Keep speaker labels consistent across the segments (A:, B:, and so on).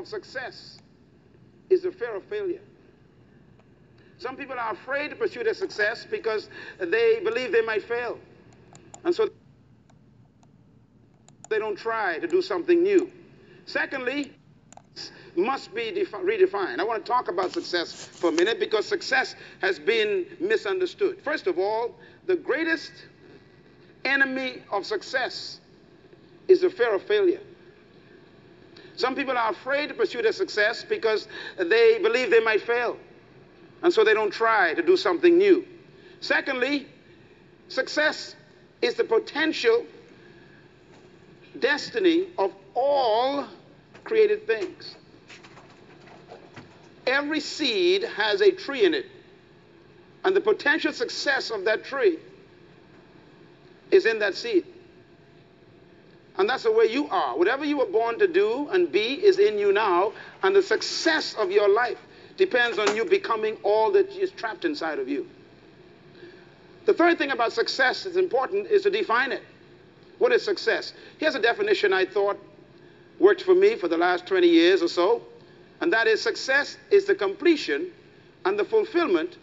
A: of success is the fear of failure. Some people are afraid to pursue their success because they believe they might fail. And so they don't try to do something new. Secondly, must be redefined. I want to talk about success for a minute because success has been misunderstood. First of all, the greatest enemy of success is the fear of failure. Some people are afraid to pursue their success because they believe they might fail. And so they don't try to do something new. Secondly, success is the potential destiny of all created things. Every seed has a tree in it. And the potential success of that tree is in that seed. And that's the way you are. Whatever you were born to do and be is in you now. And the success of your life depends on you becoming all that is trapped inside of you. The third thing about success that's important is to define it. What is success? Here's a definition I thought worked for me for the last 20 years or so, and that is success is the completion and the fulfillment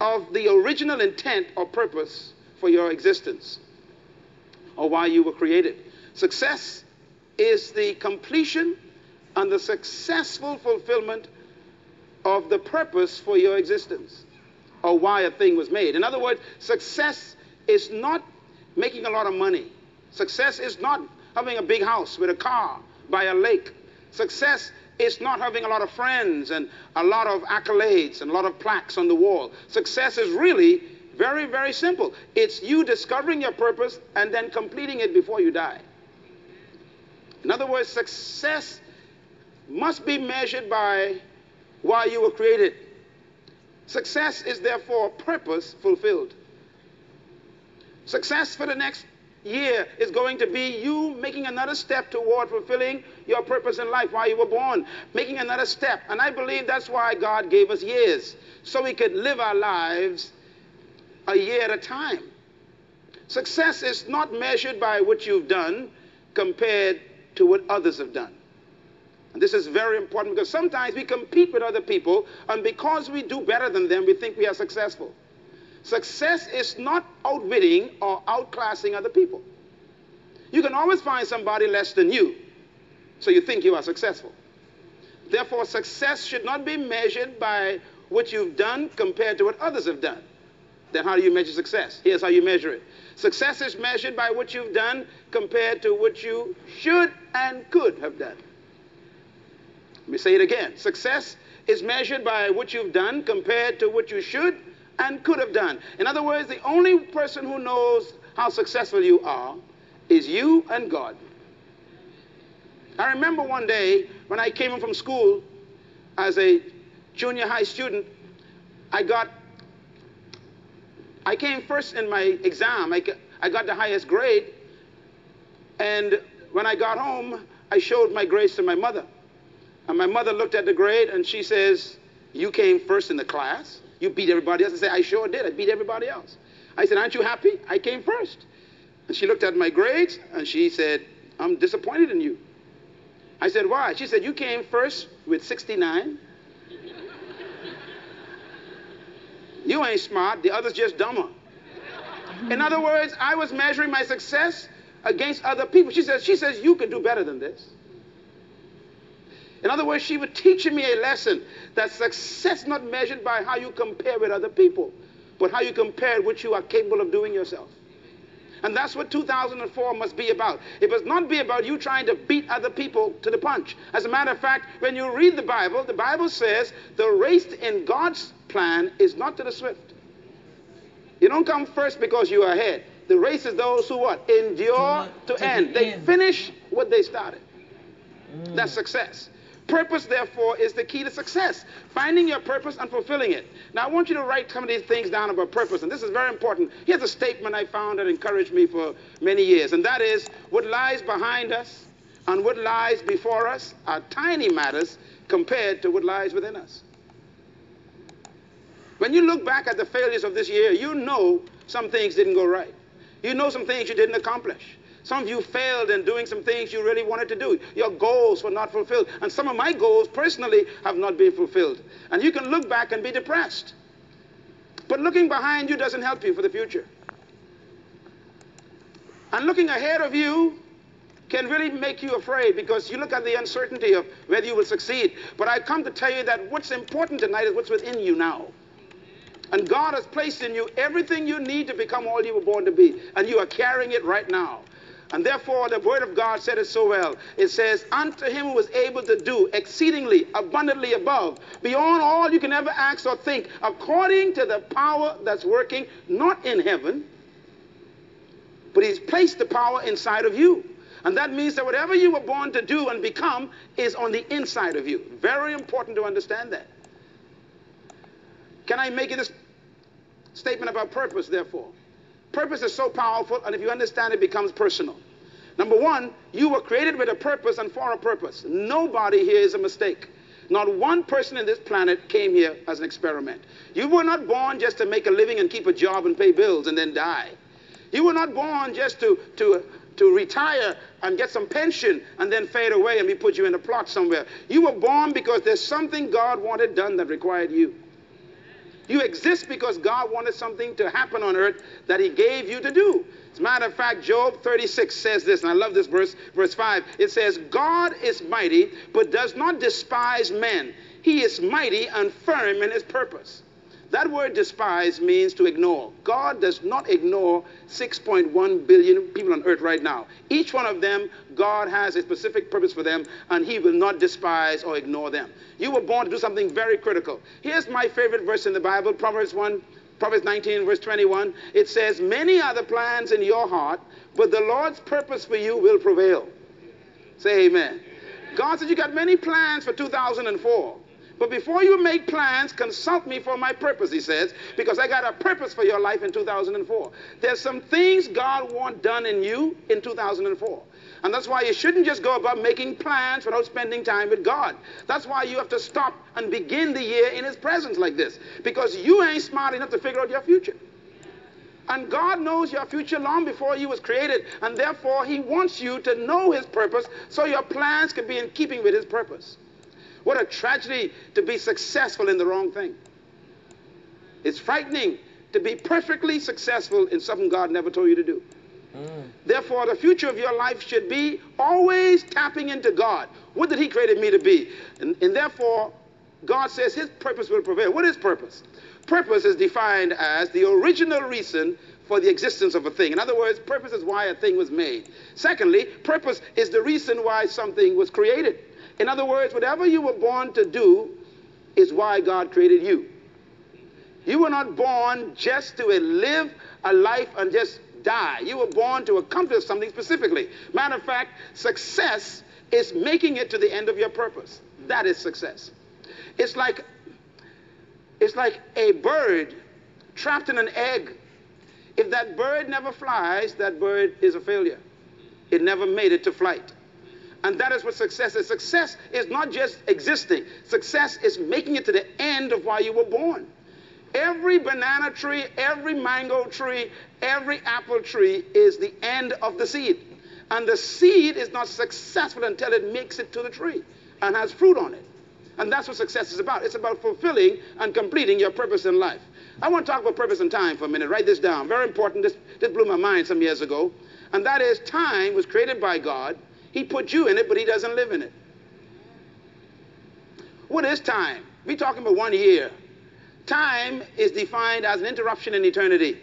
A: of the original intent or purpose for your existence or why you were created. Success is the completion and the successful fulfillment of the purpose for your existence or why a thing was made. In other words, success is not making a lot of money. Success is not having a big house with a car by a lake. Success is not having a lot of friends and a lot of accolades and a lot of plaques on the wall. Success is really very, very simple. It's you discovering your purpose and then completing it before you die. In other words, success must be measured by why you were created. Success is therefore purpose fulfilled. Success for the next year is going to be you making another step toward fulfilling your purpose in life while you were born, making another step. And I believe that's why God gave us years, so we could live our lives a year at a time. Success is not measured by what you've done compared to what others have done. And this is very important because sometimes we compete with other people, and because we do better than them, we think we are successful. Success is not outwitting or outclassing other people. You can always find somebody less than you, so you think you are successful. Therefore, success should not be measured by what you've done compared to what others have done. Then, how do you measure success? Here's how you measure it success is measured by what you've done compared to what you should and could have done. Let me say it again. Success is measured by what you've done compared to what you should and could have done. In other words, the only person who knows how successful you are is you and God. I remember one day when I came in from school as a junior high student, I got, I came first in my exam. I I got the highest grade. And when I got home, I showed my grades to my mother. And my mother looked at the grade and she says, You came first in the class? You beat everybody else. I said, I sure did. I beat everybody else. I said, Aren't you happy? I came first. And she looked at my grades and she said, I'm disappointed in you. I said, Why? She said, You came first with 69. You ain't smart. The other's just dumber. In other words, I was measuring my success against other people. She says, she says, you could do better than this. In other words, she was teaching me a lesson that success is not measured by how you compare with other people, but how you compare what you are capable of doing yourself. And that's what 2004 must be about. It must not be about you trying to beat other people to the punch. As a matter of fact, when you read the Bible, the Bible says the race in God's plan is not to the swift. You don't come first because you are ahead. The race is those who what? Endure to, to end. They end. finish what they started. Mm. That's success. Purpose, therefore, is the key to success. Finding your purpose and fulfilling it. Now, I want you to write some of these things down about purpose, and this is very important. Here's a statement I found that encouraged me for many years, and that is what lies behind us and what lies before us are tiny matters compared to what lies within us. When you look back at the failures of this year, you know some things didn't go right. You know some things you didn't accomplish. Some of you failed in doing some things you really wanted to do. Your goals were not fulfilled. And some of my goals personally have not been fulfilled. And you can look back and be depressed. But looking behind you doesn't help you for the future. And looking ahead of you can really make you afraid because you look at the uncertainty of whether you will succeed. But I come to tell you that what's important tonight is what's within you now. And God has placed in you everything you need to become all you were born to be. And you are carrying it right now. And therefore, the Word of God said it so well. It says, Unto him who was able to do exceedingly abundantly above, beyond all you can ever ask or think, according to the power that's working, not in heaven, but He's placed the power inside of you. And that means that whatever you were born to do and become is on the inside of you. Very important to understand that. Can I make it this statement about purpose, therefore? Purpose is so powerful, and if you understand it, becomes personal. Number one, you were created with a purpose and for a purpose. Nobody here is a mistake. Not one person in this planet came here as an experiment. You were not born just to make a living and keep a job and pay bills and then die. You were not born just to, to, to retire and get some pension and then fade away and we put you in a plot somewhere. You were born because there's something God wanted done that required you. You exist because God wanted something to happen on earth that He gave you to do. As a matter of fact, Job 36 says this, and I love this verse, verse 5. It says, God is mighty, but does not despise men. He is mighty and firm in His purpose. That word despise means to ignore. God does not ignore 6.1 billion people on earth right now. Each one of them, God has a specific purpose for them, and He will not despise or ignore them. You were born to do something very critical. Here's my favorite verse in the Bible, Proverbs 1, Proverbs 19, verse 21. It says, Many are the plans in your heart, but the Lord's purpose for you will prevail. Say amen. God said, You got many plans for 2004. But before you make plans, consult me for my purpose, he says, because I got a purpose for your life in 2004. There's some things God wants done in you in 2004. And that's why you shouldn't just go about making plans without spending time with God. That's why you have to stop and begin the year in His presence like this, because you ain't smart enough to figure out your future. And God knows your future long before you was created, and therefore He wants you to know His purpose so your plans can be in keeping with His purpose. What a tragedy to be successful in the wrong thing. It's frightening to be perfectly successful in something God never told you to do. Mm. Therefore, the future of your life should be always tapping into God. What did He create me to be? And, and therefore, God says His purpose will prevail. What is purpose? Purpose is defined as the original reason for the existence of a thing. In other words, purpose is why a thing was made. Secondly, purpose is the reason why something was created. In other words, whatever you were born to do is why God created you. You were not born just to live a life and just die. You were born to accomplish something specifically. Matter of fact, success is making it to the end of your purpose. That is success. It's like it's like a bird trapped in an egg. If that bird never flies, that bird is a failure. It never made it to flight. And that is what success is. Success is not just existing, success is making it to the end of why you were born. Every banana tree, every mango tree, every apple tree is the end of the seed. And the seed is not successful until it makes it to the tree and has fruit on it. And that's what success is about. It's about fulfilling and completing your purpose in life. I want to talk about purpose and time for a minute. Write this down. Very important. This, this blew my mind some years ago. And that is time was created by God he put you in it, but he doesn't live in it. What is time? We're talking about one year. Time is defined as an interruption in eternity.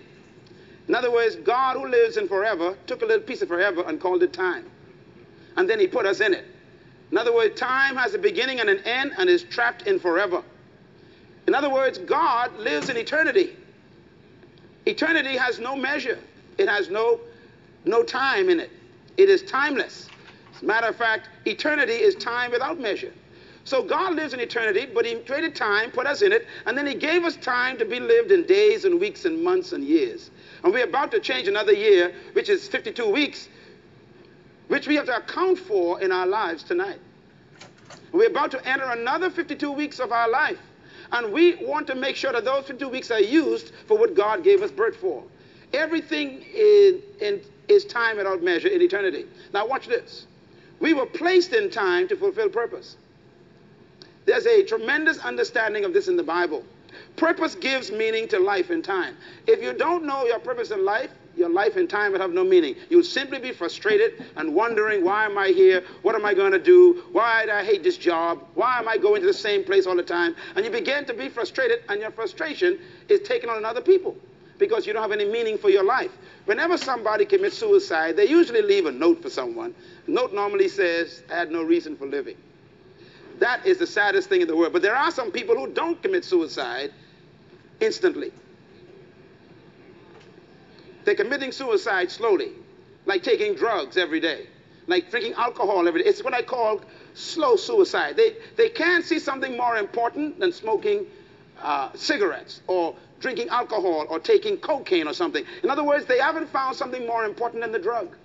A: In other words, God who lives in forever took a little piece of forever and called it time. And then he put us in it. In other words, time has a beginning and an end and is trapped in forever. In other words, God lives in eternity. Eternity has no measure. It has no, no time in it. It is timeless. Matter of fact, eternity is time without measure. So God lives in eternity, but He created time, put us in it, and then He gave us time to be lived in days and weeks and months and years. And we're about to change another year, which is 52 weeks, which we have to account for in our lives tonight. We're about to enter another 52 weeks of our life. And we want to make sure that those 52 weeks are used for what God gave us birth for. Everything in, in, is time without measure in eternity. Now, watch this. We were placed in time to fulfill purpose. There's a tremendous understanding of this in the Bible. Purpose gives meaning to life and time. If you don't know your purpose in life, your life and time would have no meaning. You'll simply be frustrated and wondering, why am I here? What am I going to do? Why do I hate this job? Why am I going to the same place all the time? And you begin to be frustrated, and your frustration is taken on other people because you don't have any meaning for your life. Whenever somebody commits suicide, they usually leave a note for someone. The note normally says, I had no reason for living. That is the saddest thing in the world. But there are some people who don't commit suicide instantly. They're committing suicide slowly, like taking drugs every day, like drinking alcohol every day. It's what I call slow suicide. They, they can't see something more important than smoking uh, cigarettes or drinking alcohol or taking cocaine or something. In other words, they haven't found something more important than the drug.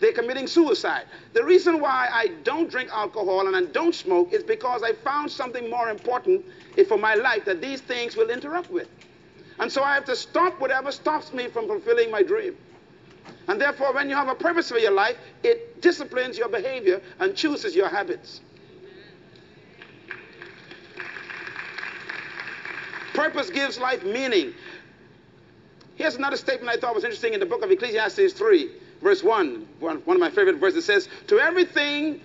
A: They're committing suicide. The reason why I don't drink alcohol and I don't smoke is because I found something more important for my life that these things will interrupt with. And so I have to stop whatever stops me from fulfilling my dream. And therefore, when you have a purpose for your life, it disciplines your behavior and chooses your habits. Purpose gives life meaning. Here's another statement I thought was interesting in the book of Ecclesiastes 3, verse 1. One, one of my favorite verses says, To everything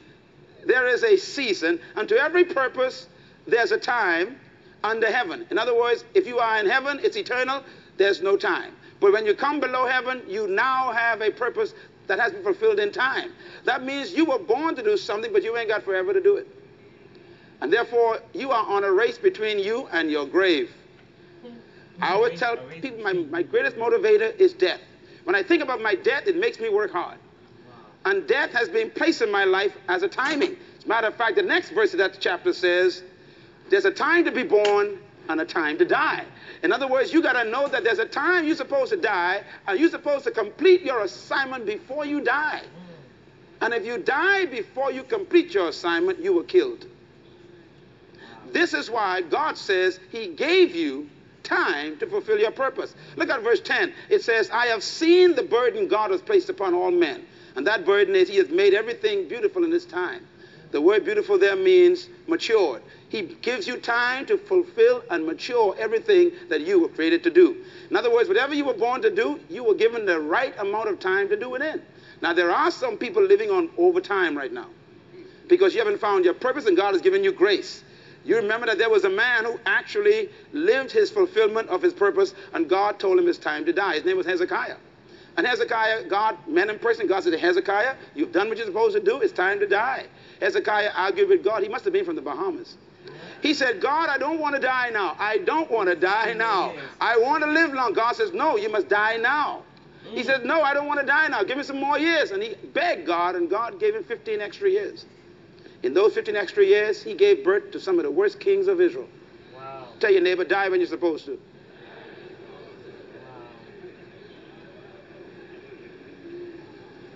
A: there is a season, and to every purpose there's a time under heaven. In other words, if you are in heaven, it's eternal, there's no time. But when you come below heaven, you now have a purpose that has been fulfilled in time. That means you were born to do something, but you ain't got forever to do it. And therefore, you are on a race between you and your grave. I always tell people my, my greatest motivator is death. When I think about my death, it makes me work hard. And death has been placed in my life as a timing. As a matter of fact, the next verse of that chapter says, there's a time to be born and a time to die. In other words, you got to know that there's a time you're supposed to die, and you're supposed to complete your assignment before you die. Mm. And if you die before you complete your assignment, you were killed. This is why God says He gave you time to fulfill your purpose. Look at verse 10. It says, I have seen the burden God has placed upon all men. And that burden is He has made everything beautiful in His time. The word beautiful there means matured. He gives you time to fulfill and mature everything that you were created to do. In other words, whatever you were born to do, you were given the right amount of time to do it in. Now, there are some people living on overtime right now because you haven't found your purpose and God has given you grace. You remember that there was a man who actually lived his fulfillment of his purpose, and God told him it's time to die. His name was Hezekiah. And Hezekiah, God met in person. God said, Hezekiah, you've done what you're supposed to do. It's time to die. Hezekiah argued with God. He must have been from the Bahamas. He said, God, I don't want to die now. I don't want to die now. I want to live long. God says, No, you must die now. He mm. said, No, I don't want to die now. Give me some more years. And he begged God, and God gave him 15 extra years. In those 15 extra years, he gave birth to some of the worst kings of Israel. Wow. Tell your neighbor, die when you're supposed to.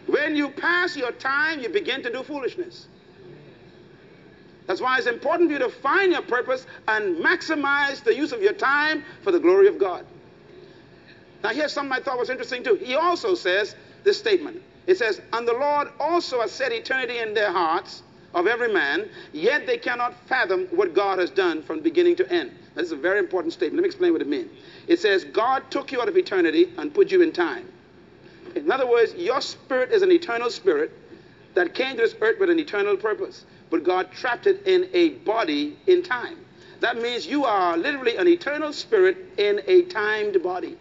A: When you pass your time, you begin to do foolishness. That's why it's important for you to find your purpose and maximize the use of your time for the glory of God. Now, here's something I thought was interesting too. He also says this statement. It says, And the Lord also has set eternity in their hearts of every man, yet they cannot fathom what God has done from beginning to end. That is a very important statement. Let me explain what it means. It says, God took you out of eternity and put you in time. In other words, your spirit is an eternal spirit that came to this earth with an eternal purpose but God trapped it in a body in time. That means you are literally an eternal spirit in a timed body.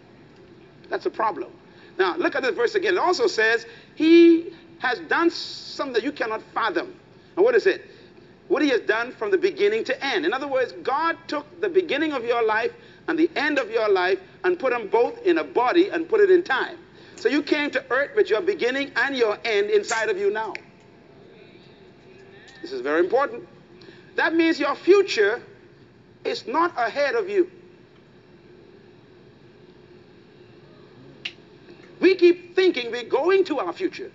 A: That's a problem. Now, look at this verse again. It also says, He has done something that you cannot fathom. And what is it? What He has done from the beginning to end. In other words, God took the beginning of your life and the end of your life and put them both in a body and put it in time. So you came to earth with your beginning and your end inside of you now. This is very important. That means your future is not ahead of you. We keep thinking we're going to our future.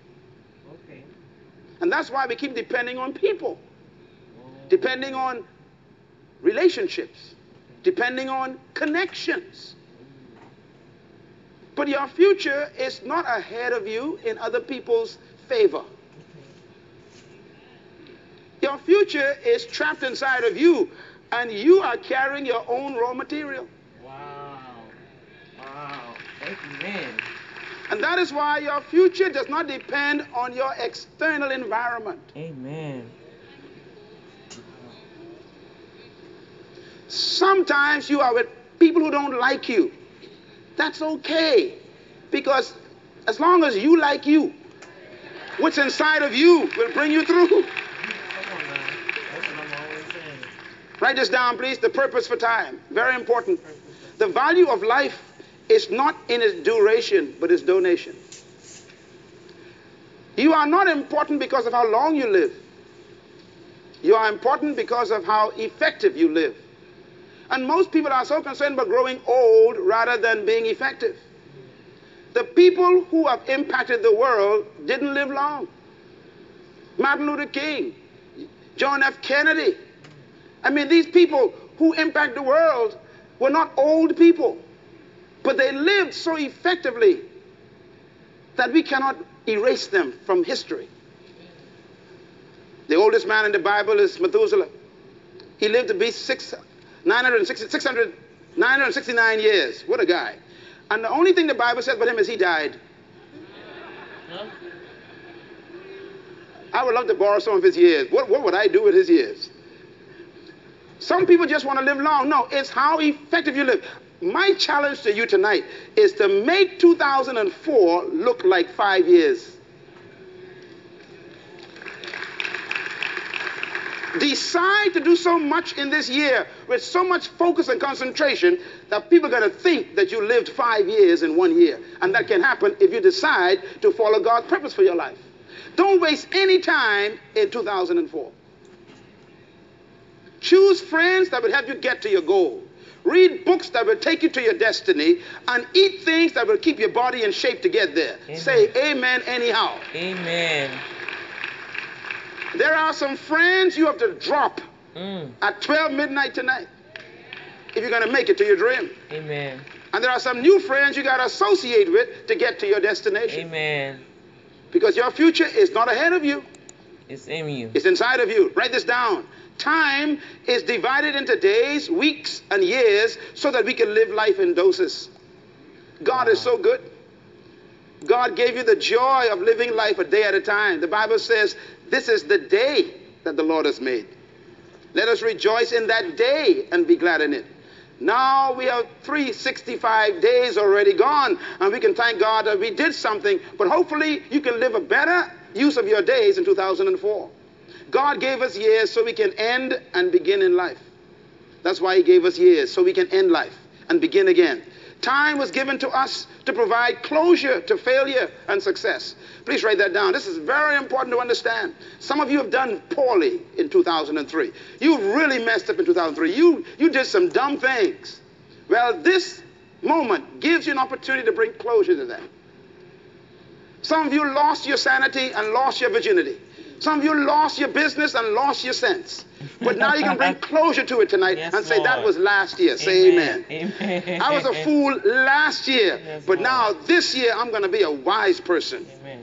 A: And that's why we keep depending on people, depending on relationships, depending on connections. But your future is not ahead of you in other people's favor. Your future is trapped inside of you, and you are carrying your own raw material.
B: Wow. Wow. Man.
A: And that is why your future does not depend on your external environment.
B: Amen.
A: Sometimes you are with people who don't like you. That's okay. Because as long as you like you, what's inside of you will bring you through.
B: Come on now. That's what I'm always saying.
A: Write this down, please. The purpose for time. Very important. The value of life is not in its duration, but its donation. You are not important because of how long you live. You are important because of how effective you live. And most people are so concerned about growing old rather than being effective. The people who have impacted the world didn't live long. Martin Luther King, John F. Kennedy. I mean, these people who impact the world were not old people, but they lived so effectively that we cannot erase them from history. The oldest man in the Bible is Methuselah. He lived to be six, 960, 600, 969 years. What a guy. And the only thing the Bible says about him is he died. I would love to borrow some of his years. What, what would I do with his years? Some people just want to live long. No, it's how effective you live. My challenge to you tonight is to make 2004 look like five years. Decide to do so much in this year with so much focus and concentration that people are going to think that you lived five years in one year. And that can happen if you decide to follow God's purpose for your life. Don't waste any time in 2004. Choose friends that will help you get to your goal. Read books that will take you to your destiny and eat things that will keep your body in shape to get there.
B: Amen.
A: Say amen anyhow.
B: Amen.
A: There are some friends you have to drop
B: Mm.
A: at 12 midnight tonight if you're going to make it to your dream.
B: Amen.
A: And there are some new friends you got to associate with to get to your destination.
B: Amen.
A: Because your future is not ahead of you,
B: It's in you.
A: it's inside of you. Write this down. Time is divided into days, weeks, and years so that we can live life in doses. God is so good. God gave you the joy of living life a day at a time. The Bible says, This is the day that the Lord has made. Let us rejoice in that day and be glad in it. Now we have 365 days already gone, and we can thank God that we did something. But hopefully, you can live a better use of your days in 2004. God gave us years so we can end and begin in life. That's why He gave us years, so we can end life and begin again. Time was given to us to provide closure to failure and success. Please write that down. This is very important to understand. Some of you have done poorly in 2003. You really messed up in 2003. You, you did some dumb things. Well, this moment gives you an opportunity to bring closure to them. Some of you lost your sanity and lost your virginity. Some of you lost your business and lost your sense. But now you can bring closure to it tonight
B: Yes,
A: and say, that was last year. Say amen.
B: Amen.
A: I was a fool last year,
B: Yes,
A: but now this year I'm going to be a wise person.
B: Amen.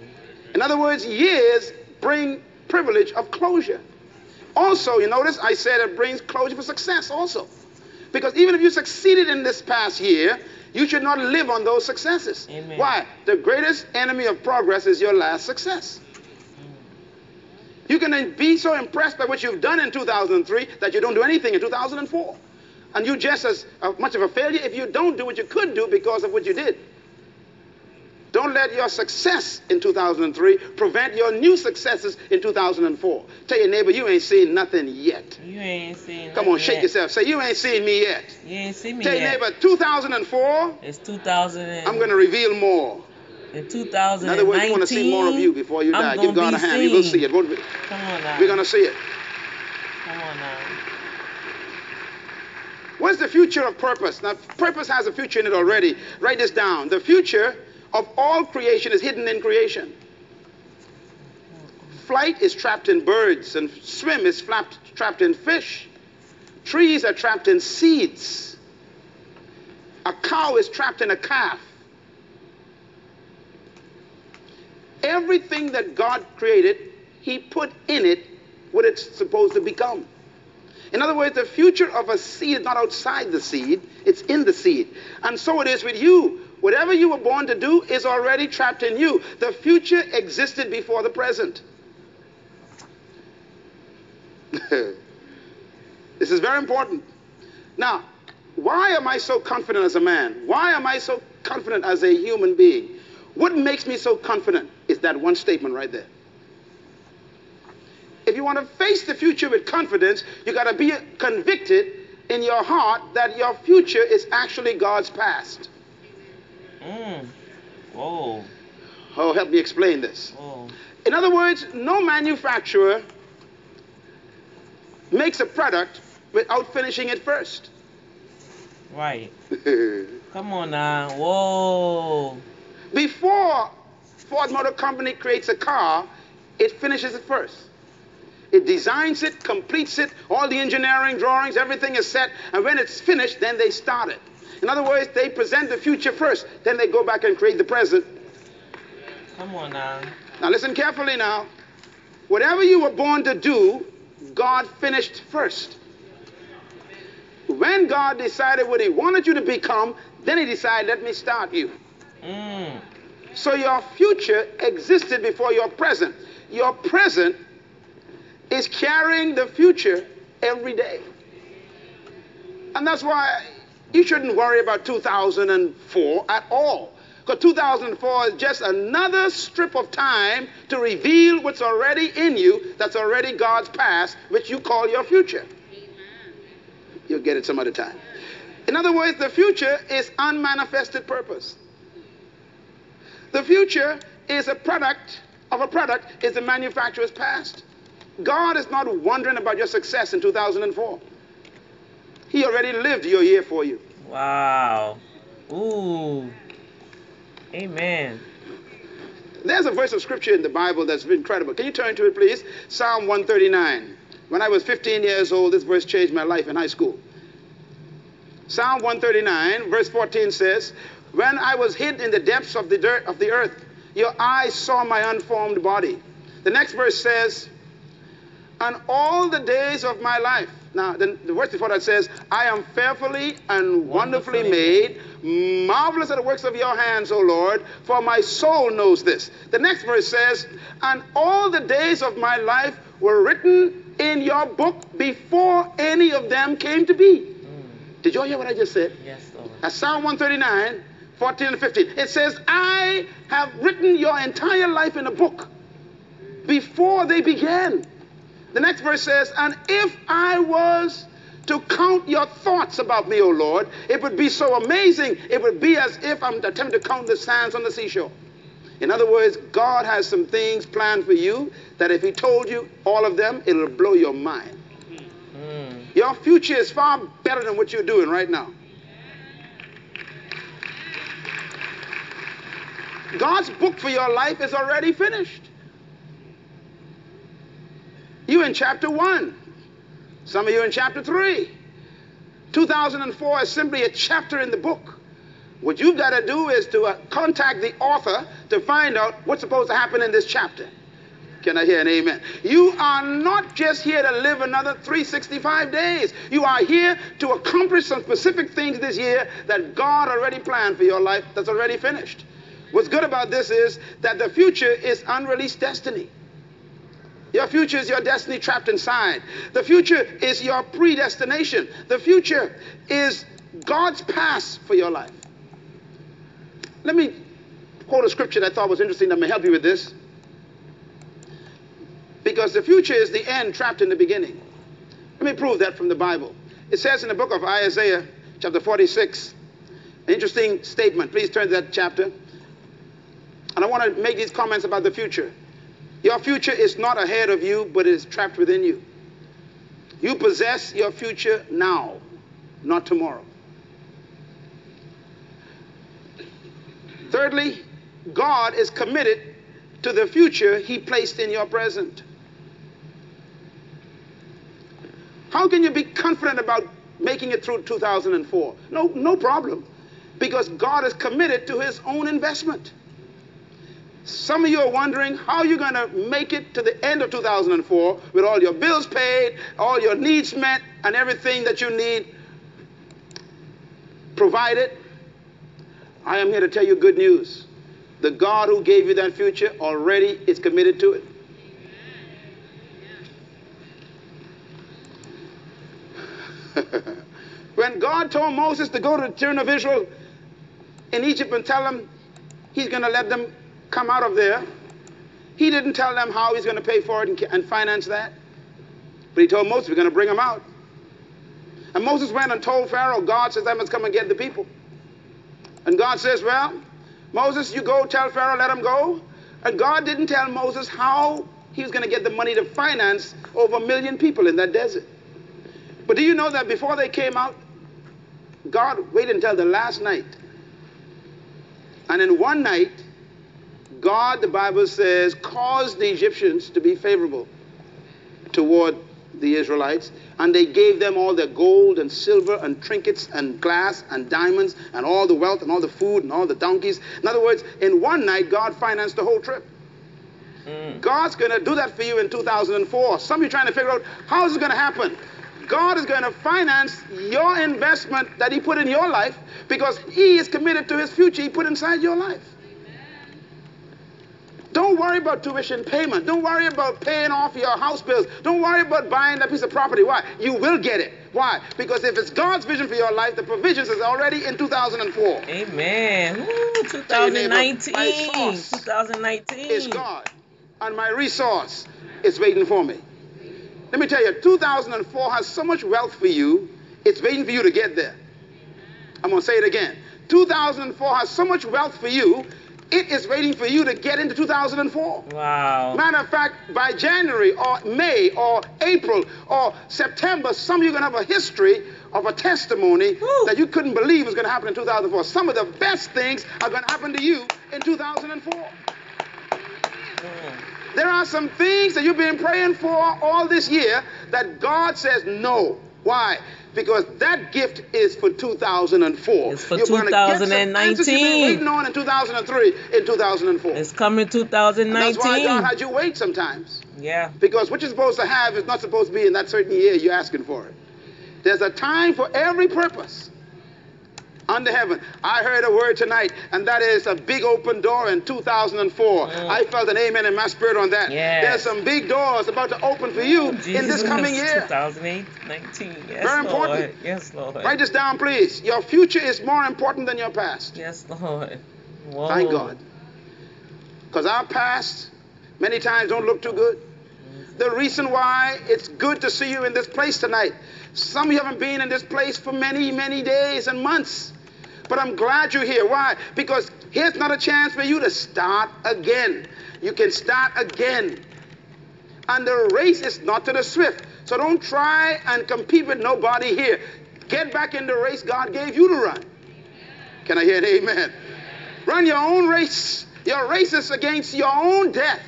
A: In other words, years bring privilege of closure. Also, you notice I said it brings closure for success also. Because even if you succeeded in this past year, you should not live on those successes.
B: Amen.
A: Why? The greatest enemy of progress is your last success. You can be so impressed by what you've done in 2003 that you don't do anything in 2004. And you're just as uh, much of a failure if you don't do what you could do because of what you did. Don't let your success in 2003 prevent your new successes in 2004. Tell your neighbor, you ain't seen nothing yet.
B: You ain't seen
A: Come on,
B: nothing
A: shake yourself. Say, you ain't seen me yet.
B: You ain't seen me yet.
A: Tell your neighbor, 2004,
B: It's 2000.
A: I'm going to reveal more.
B: In
A: In
B: 2019.
A: other words, we want to see more of you before you die. Give God a hand. You will see it. won't we?
B: Come on now.
A: We're going to see it.
B: Come on now.
A: What's the future of purpose? Now, purpose has a future in it already. Write this down. The future of all creation is hidden in creation. Flight is trapped in birds, and swim is flapped, trapped in fish. Trees are trapped in seeds. A cow is trapped in a calf. Everything that God created, He put in it what it's supposed to become. In other words, the future of a seed is not outside the seed, it's in the seed. And so it is with you. Whatever you were born to do is already trapped in you. The future existed before the present. this is very important. Now, why am I so confident as a man? Why am I so confident as a human being? What makes me so confident is that one statement right there. If you want to face the future with confidence, you got to be convicted in your heart that your future is actually God's past.
B: Mm. Whoa.
A: Oh, help me explain this.
B: Whoa.
A: In other words, no manufacturer makes a product without finishing it first.
B: Right. Come on now. Whoa.
A: Before Ford Motor Company creates a car, it finishes it first. It designs it, completes it, all the engineering drawings, everything is set, and when it's finished, then they start it. In other words, they present the future first, then they go back and create the present.
B: Come on now.
A: Now listen carefully now. Whatever you were born to do, God finished first. When God decided what He wanted you to become, then He decided, let me start you.
B: Mm.
A: So your future existed before your present. Your present is carrying the future every day. And that's why you shouldn't worry about 2004 at all. Because 2004 is just another strip of time to reveal what's already in you, that's already God's past, which you call your future. You'll get it some other time. In other words, the future is unmanifested purpose. The future is a product of a product is the manufacturer's past. God is not wondering about your success in 2004. He already lived your year for you.
B: Wow. Ooh. Amen.
A: There's a verse of scripture in the Bible that's incredible. Can you turn to it, please? Psalm 139. When I was 15 years old, this verse changed my life in high school. Psalm 139, verse 14 says, When I was hid in the depths of the dirt of the earth, your eyes saw my unformed body. The next verse says, And all the days of my life. Now, the, the verse before that says, I am fearfully and wonderfully,
B: Wonderfully
A: made. Marvelous are the works of your hands, O Lord, for my soul knows this. The next verse says, And all the days of my life were written in your book before any of them came to be.
B: Mm.
A: Did you all hear what I just said?
B: Yes, Lord.
A: That's Psalm 139, 14 and 15. It says, I have written your entire life in a book before they began. The next verse says, And if I was to count your thoughts about me, O Lord, it would be so amazing. It would be as if I'm attempting to count the sands on the seashore. In other words, God has some things planned for you that if He told you all of them, it'll blow your mind.
B: Mm.
A: Your future is far better than what you're doing right now. God's book for your life is already finished. You in chapter 1. Some of you in chapter 3. 2004 is simply a chapter in the book. What you've got to do is to uh, contact the author to find out what's supposed to happen in this chapter. Can I hear an amen? You are not just here to live another 365 days. You are here to accomplish some specific things this year that God already planned for your life that's already finished. What's good about this is that the future is unreleased destiny. Your future is your destiny trapped inside. The future is your predestination. The future is God's past for your life. Let me quote a scripture that I thought was interesting that may help you with this. Because the future is the end trapped in the beginning. Let me prove that from the Bible. It says in the book of Isaiah, chapter 46, an interesting statement. Please turn to that chapter. And I want to make these comments about the future. Your future is not ahead of you, but it is trapped within you. You possess your future now, not tomorrow. Thirdly, God is committed to the future He placed in your present. How can you be confident about making it through 2004? No, no problem. Because God is committed to His own investment. Some of you are wondering how you're going to make it to the end of 2004 with all your bills paid, all your needs met, and everything that you need provided. I am here to tell you good news. The God who gave you that future already is committed to it. when God told Moses to go to the children of Israel in Egypt and tell them he's going to let them come out of there, he didn't tell them how he's going to pay for it and, and finance that. But he told Moses, we're going to bring them out. And Moses went and told Pharaoh, God says, I must come and get the people. And God says, Well, Moses, you go tell Pharaoh, let him go. And God didn't tell Moses how he was going to get the money to finance over a million people in that desert. But do you know that before they came out, God waited until the last night. And in one night, God, the Bible says, caused the Egyptians to be favorable toward the Israelites, and they gave them all their gold and silver and trinkets and glass and diamonds and all the wealth and all the food and all the donkeys. In other words, in one night, God financed the whole trip. Mm. God's going to do that for you in 2004. Some of you trying to figure out how is it going to happen. God is going to finance your investment that He put in your life because He is committed to His future He put inside your life. Don't worry about tuition payment. Don't worry about paying off your house bills. Don't worry about buying that piece of property. Why? You will get it. Why? Because if it's God's vision for your life, the provisions is already in 2004.
B: Amen. Ooh, 2019. Neighbor, 2019
A: is God, and my resource is waiting for me. Let me tell you, 2004 has so much wealth for you, it's waiting for you to get there. I'm going to say it again. 2004 has so much wealth for you, it is waiting for you to get into 2004.
B: Wow.
A: Matter of fact, by January or May or April or September, some of you are going to have a history of a testimony Woo. that you couldn't believe was going to happen in 2004. Some of the best things are going to happen to you in 2004. Mm. There are some things that you've been praying for all this year that God says no. Why? Because that gift is for 2004.
B: It's for You're 2019. You've
A: been waiting on in 2003, in 2004.
B: It's coming 2019. And
A: that's why God had you wait sometimes.
B: Yeah.
A: Because what you're supposed to have is not supposed to be in that certain year you're asking for it. There's a time for every purpose under heaven. I heard a word tonight, and that is a big open door in 2004. Mm. I felt an amen in my spirit on that.
B: Yes.
A: There's some big doors about to open for you Jesus. in this coming year.
B: 2019. Yes,
A: Very
B: important.
A: Lord.
B: Yes, Lord.
A: Write this down, please. Your future is more important than your past.
B: Yes, Lord. Whoa.
A: Thank God. Because our past many times don't look too good. The reason why it's good to see you in this place tonight. Some of you haven't been in this place for many, many days and months. But I'm glad you're here. Why? Because here's not a chance for you to start again. You can start again. And the race is not to the swift. So don't try and compete with nobody here. Get back in the race God gave you to run. Can I hear an amen? Run your own race. Your race is against your own death.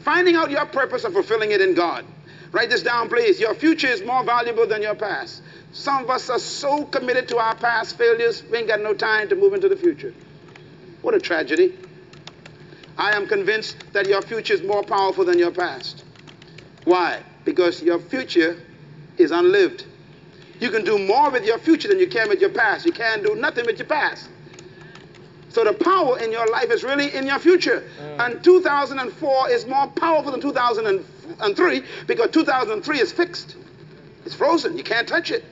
A: Finding out your purpose and fulfilling it in God. Write this down, please. Your future is more valuable than your past. Some of us are so committed to our past failures, we ain't got no time to move into the future. What a tragedy. I am convinced that your future is more powerful than your past. Why? Because your future is unlived. You can do more with your future than you can with your past. You can't do nothing with your past. So the power in your life is really in your future. Mm. And 2004 is more powerful than 2003 because 2003 is fixed. It's frozen. You can't touch it.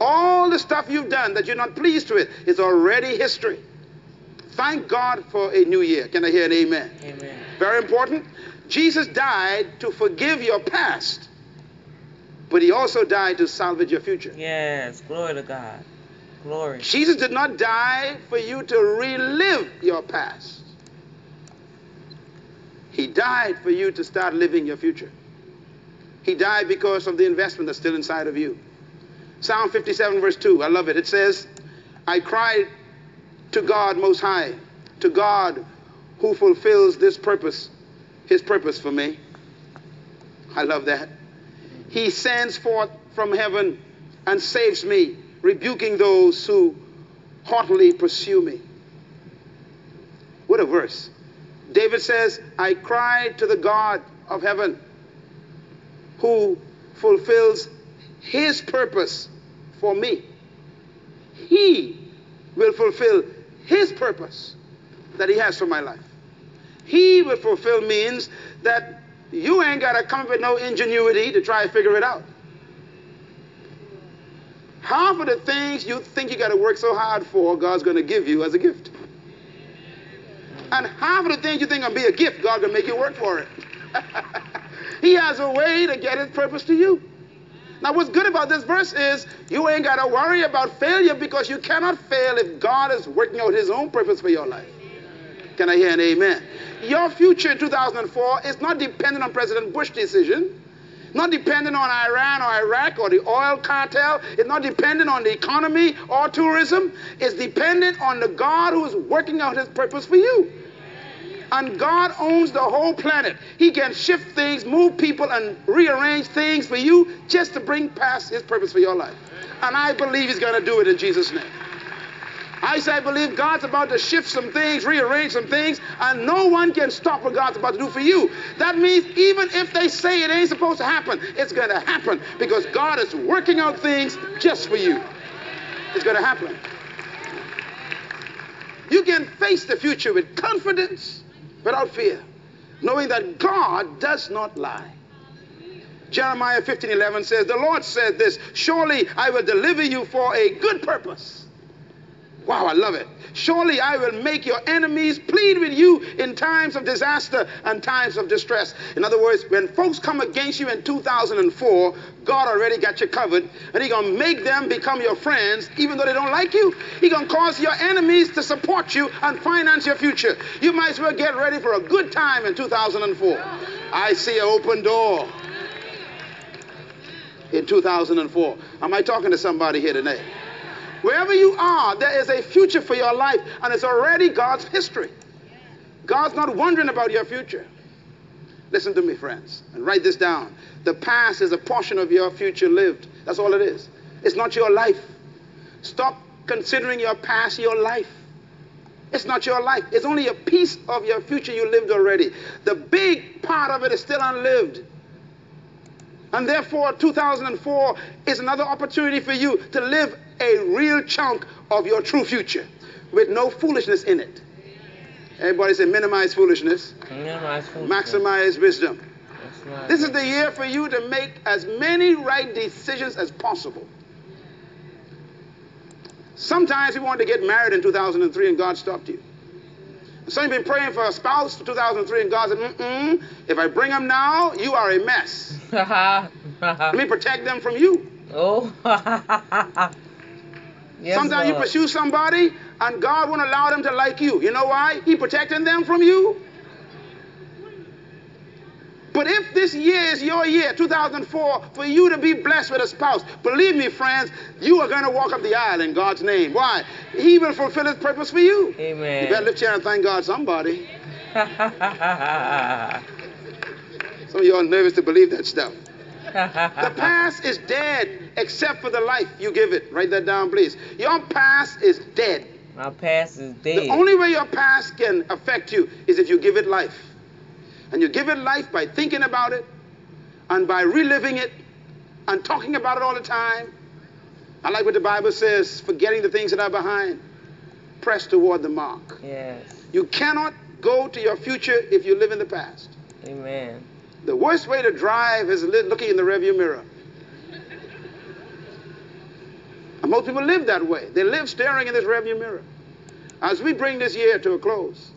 A: All the stuff you've done that you're not pleased with is already history. Thank God for a new year. Can I hear an
B: amen? Amen.
A: Very important. Jesus died to forgive your past, but he also died to salvage your future.
B: Yes, glory to God. Glory.
A: Jesus did not die for you to relive your past. He died for you to start living your future. He died because of the investment that's still inside of you. Psalm 57, verse 2. I love it. It says, I cried to God Most High, to God who fulfills this purpose, his purpose for me. I love that. He sends forth from heaven and saves me, rebuking those who haughtily pursue me. What a verse. David says, I cried to the God of heaven who fulfills his purpose for me. He will fulfill his purpose that he has for my life. He will fulfill means that you ain't got to come up with no ingenuity to try to figure it out. Half of the things you think you got to work so hard for, God's going to give you as a gift. And half of the things you think will be a gift, God's going to make you work for it. he has a way to get his purpose to you. Now, what's good about this verse is you ain't got to worry about failure because you cannot fail if God is working out his own purpose for your life. Can I hear an amen? Your future in 2004 is not dependent on President Bush's decision not dependent on Iran or Iraq or the oil cartel. It's not dependent on the economy or tourism. It's dependent on the God who is working out his purpose for you. And God owns the whole planet. He can shift things, move people, and rearrange things for you just to bring past his purpose for your life. And I believe he's going to do it in Jesus' name. I say I believe God's about to shift some things, rearrange some things, and no one can stop what God's about to do for you. That means even if they say it ain't supposed to happen, it's going to happen because God is working out things just for you. It's going to happen. You can face the future with confidence without fear, knowing that God does not lie. Jeremiah 15 11 says, The Lord said this Surely I will deliver you for a good purpose. Wow, I love it. Surely I will make your enemies plead with you in times of disaster and times of distress. In other words, when folks come against you in 2004, God already got you covered, and He's gonna make them become your friends, even though they don't like you. He's gonna cause your enemies to support you and finance your future. You might as well get ready for a good time in 2004. I see an open door in 2004. Am I talking to somebody here today? Wherever you are, there is a future for your life, and it's already God's history. God's not wondering about your future. Listen to me, friends, and write this down. The past is a portion of your future lived. That's all it is. It's not your life. Stop considering your past your life. It's not your life. It's only a piece of your future you lived already. The big part of it is still unlived. And therefore, 2004 is another opportunity for you to live a real chunk of your true future with no foolishness in it. Everybody say minimize foolishness,
B: Minimize foolishness.
A: maximize wisdom. This is the year for you to make as many right decisions as possible. Sometimes you wanted to get married in 2003 and God stopped you. Some of you have been praying for a spouse for 2003 and God said, mm-mm, if I bring them now, you are a mess. Let me protect them from you.
B: oh. yes,
A: Sometimes you pursue somebody and God won't allow them to like you. You know why? He protecting them from you. But if this year is your year, 2004, for you to be blessed with a spouse, believe me, friends, you are going to walk up the aisle in God's name. Why? He will fulfill his purpose for you.
B: Amen.
A: You better lift your hand and thank God somebody. Some of you are nervous to believe that stuff. The past is dead except for the life you give it. Write that down, please. Your past is dead.
B: My past is dead.
A: The only way your past can affect you is if you give it life. And you give it life by thinking about it and by reliving it and talking about it all the time. I like what the Bible says forgetting the things that are behind, press toward the mark.
B: yes.
A: You cannot go to your future if you live in the past.
B: Amen.
A: The worst way to drive is looking in the rearview mirror. And most people live that way. They live staring in this rearview mirror. As we bring this year to a close,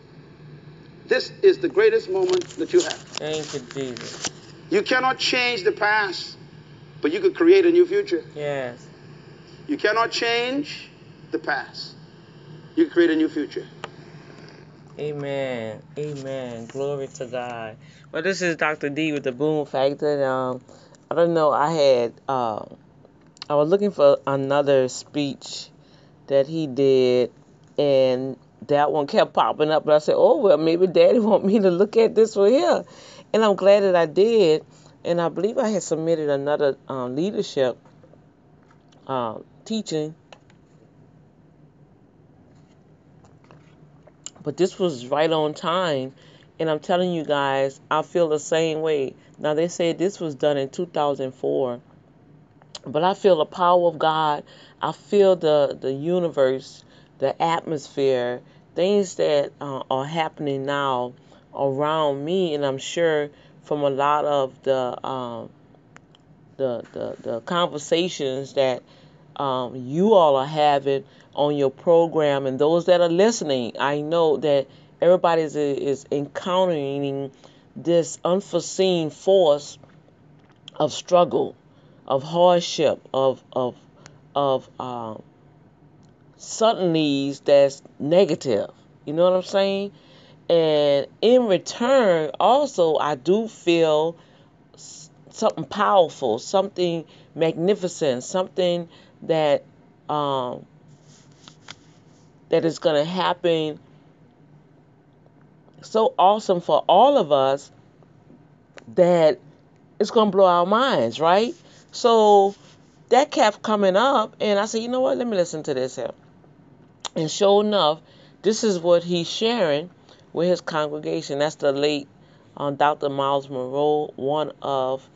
A: this is the greatest moment that you have.
B: Thank you, Jesus.
A: You cannot change the past, but you could create a new future.
B: Yes.
A: You cannot change the past. You create a new future.
B: Amen. Amen. Glory to God. Well, this is Dr. D with the Boom Factor. Um, I don't know. I had um, I was looking for another speech that he did, and that one kept popping up. But I said, "Oh well, maybe Daddy want me to look at this one here," and I'm glad that I did. And I believe I had submitted another um, leadership uh, teaching but this was right on time And I'm telling you guys, I feel the same way. Now, they said this was done in 2004, but I feel the power of God. I feel the, the universe, the atmosphere, things that uh, are happening now around me, and I'm sure from a lot of the um, the, the, the conversations that um, you all are having on your program and those that are listening, I know that everybody is, is encountering this unforeseen force of struggle, of hardship, of of of um, suddenlies that's negative. You know what I'm saying? And in return, also, I do feel something powerful, something magnificent, something that um, that is going to happen so awesome for all of us that it's going to blow our minds, right? So that kept coming up, and I said, you know what? Let me listen to this here. And sure enough, this is what he's sharing with his congregation. That's the late um, Dr. Myles Munroe, one of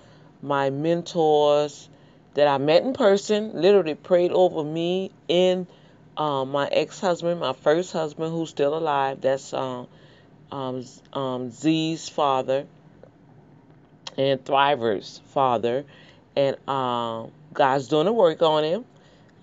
B: my mentors that I met in person, literally prayed over me in um, my ex-husband, my first husband, who's still alive. That's um, um, um, Z's father and Thriver's father, and um, God's doing the work on him.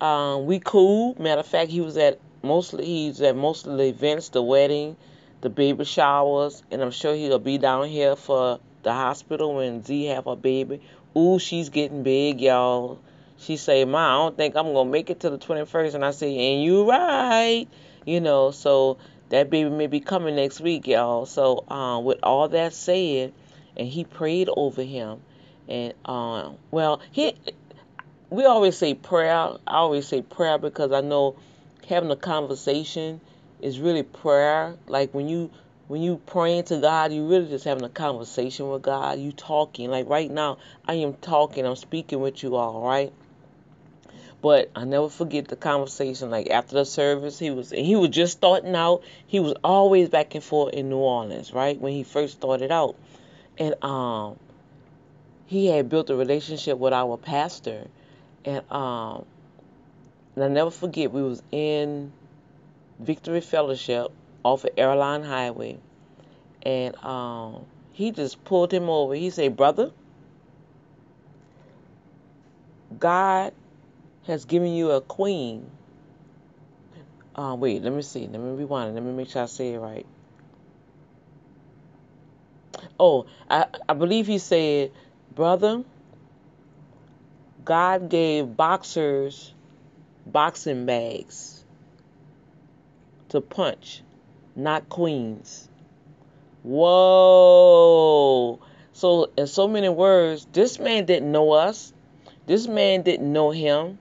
B: Um, we cool. Matter of fact, he was at mostly he's at most of the events, the wedding, the baby showers, and I'm sure he'll be down here for the hospital when Z have her baby. Ooh, she's getting big, y'all. She say, Ma, I don't think I'm gonna make it to the 21st, and I say, and you right, you know. So that baby may be coming next week, y'all. So um, with all that said, and he prayed over him, and um, well, he we always say prayer. I always say prayer because I know having a conversation is really prayer. Like when you when you praying to God, you really just having a conversation with God. You talking. Like right now, I am talking. I'm speaking with you all, right? But I never forget the conversation. Like after the service, he was he was just starting out. He was always back and forth in New Orleans, right? When he first started out, and um, he had built a relationship with our pastor, and um, and I never forget we was in Victory Fellowship off of Airline Highway, and um, he just pulled him over. He said, "Brother, God has given you a queen." Uh, wait, let me see. Let me rewind. Let me make sure I say it right. Oh, I, I believe he said, brother, God gave boxers boxing bags to punch, not queens. Whoa. So, in so many words, this man didn't know us. This man didn't know him.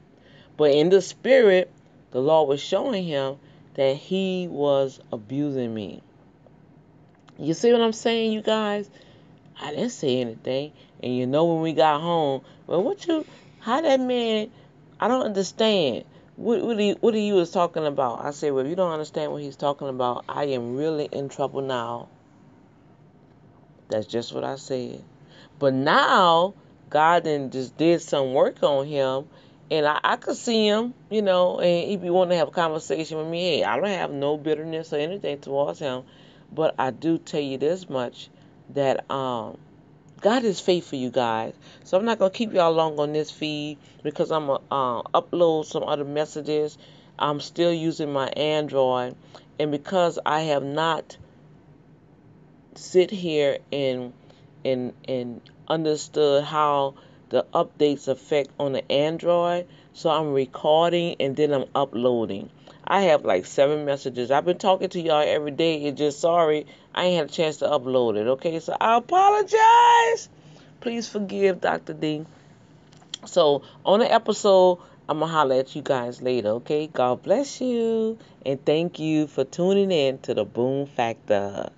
B: But in the spirit, the Lord was showing him that he was abusing me. You see what I'm saying, you guys? I didn't say anything. And you know when we got home, well, what you, how that man, I don't understand. What, what, he, what he was talking about? I said, well, if you don't understand what he's talking about, I am really in trouble now. That's just what I said. But now, God then just did some work on him. And I, I could see him, you know, and he'd be wanting to have a conversation with me. Hey, I don't have no bitterness or anything towards him. But I do tell you this much that um, God is faithful, you guys. So I'm not gonna keep y'all long on this feed because I'm gonna uh, upload some other messages. I'm still using my Android, and because I have not sit here and and and understood how the updates affect on the Android, so I'm recording and then I'm uploading. I have like seven messages. I've been talking to y'all every day. It's just sorry I ain't had a chance to upload it. Okay, so I apologize. Please forgive Dr. D. So on the episode, I'm gonna holler at you guys later. Okay, God bless you and thank you for tuning in to the Boom Factor.